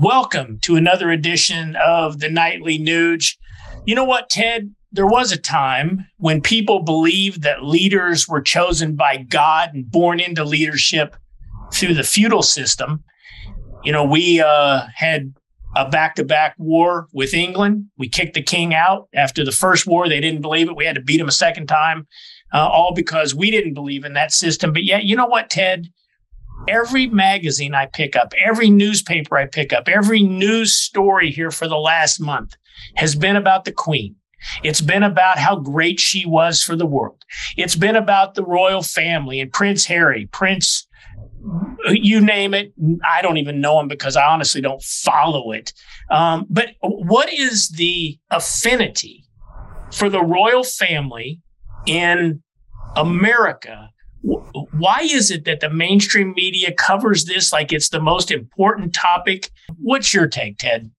Welcome to another edition of the Nightly Nuge. You know what, Ted? There was a time when people believed that leaders were chosen by God and born into leadership through the feudal system. You know, we uh, had a back to back war with England. We kicked the king out after the first war. They didn't believe it. We had to beat him a second time, uh, all because we didn't believe in that system. But yet, you know what, Ted? Every magazine I pick up, every newspaper I pick up, every news story here for the last month has been about the Queen. It's been about how great she was for the world. It's been about the royal family and Prince Harry, Prince, you name it. I don't even know him because I honestly don't follow it. Um, but what is the affinity for the royal family in America why is it that the mainstream media covers this like it's the most important topic? What's your take, Ted?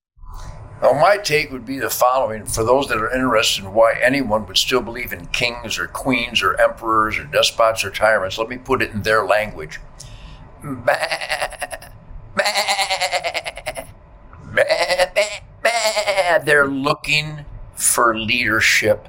Well, my take would be the following for those that are interested in why anyone would still believe in kings or queens or emperors or despots or tyrants, let me put it in their language. They're looking for leadership,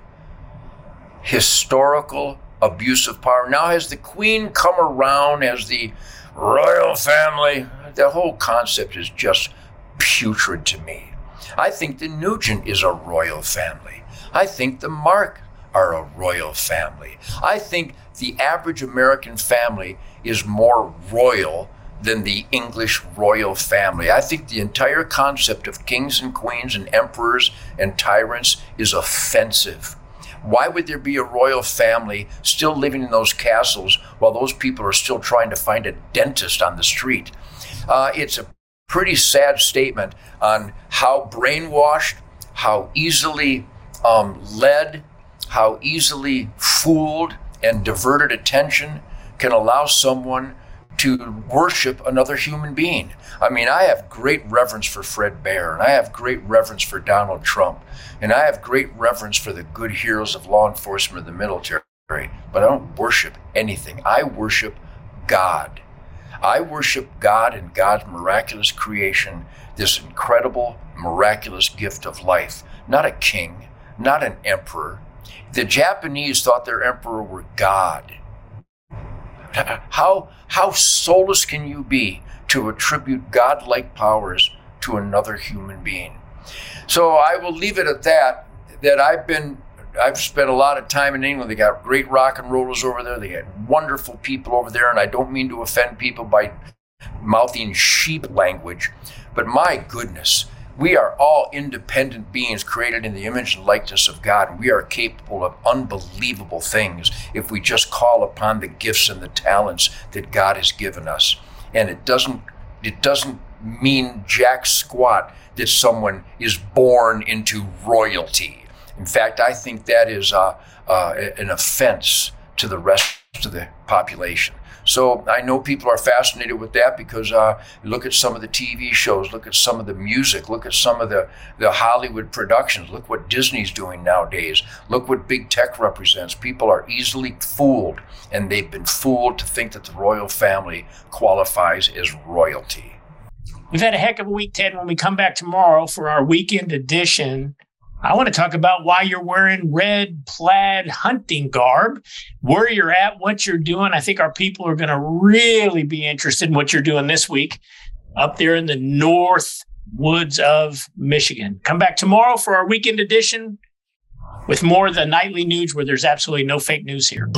historical abuse of power. Now, has the queen come around as the royal family? The whole concept is just putrid to me. I think the Nugent is a royal family. I think the Mark are a royal family. I think the average American family is more royal than the English royal family. I think the entire concept of kings and queens and emperors and tyrants is offensive. Why would there be a royal family still living in those castles while those people are still trying to find a dentist on the street? Uh, it's a pretty sad statement on how brainwashed, how easily um, led, how easily fooled and diverted attention can allow someone to worship another human being. I mean, I have great reverence for Fred Bear, and I have great reverence for Donald Trump, and I have great reverence for the good heroes of law enforcement and the military, but I don't worship anything. I worship God. I worship God and God's miraculous creation, this incredible, miraculous gift of life, not a king, not an emperor. The Japanese thought their emperor were God. How, how soulless can you be to attribute godlike powers to another human being? So I will leave it at that. That I've been, I've spent a lot of time in England. They got great rock and rollers over there. They got wonderful people over there, and I don't mean to offend people by mouthing sheep language, but my goodness, we are all independent beings created in the image and likeness of God. We are capable of unbelievable things if we just call upon the gifts and the talents that God has given us. And it doesn't it doesn't mean jack squat that someone is born into royalty. In fact, I think that is uh, uh, an offense to the rest of the population. So I know people are fascinated with that because uh, look at some of the TV shows, look at some of the music, look at some of the, the Hollywood productions, look what Disney's doing nowadays, look what big tech represents. People are easily fooled, and they've been fooled to think that the royal family qualifies as royalty. We've had a heck of a week, Ted. When we come back tomorrow for our weekend edition, I want to talk about why you're wearing red plaid hunting garb, where you're at, what you're doing. I think our people are going to really be interested in what you're doing this week up there in the north woods of Michigan. Come back tomorrow for our weekend edition with more of the Nightly Nuge where there's absolutely no fake news here.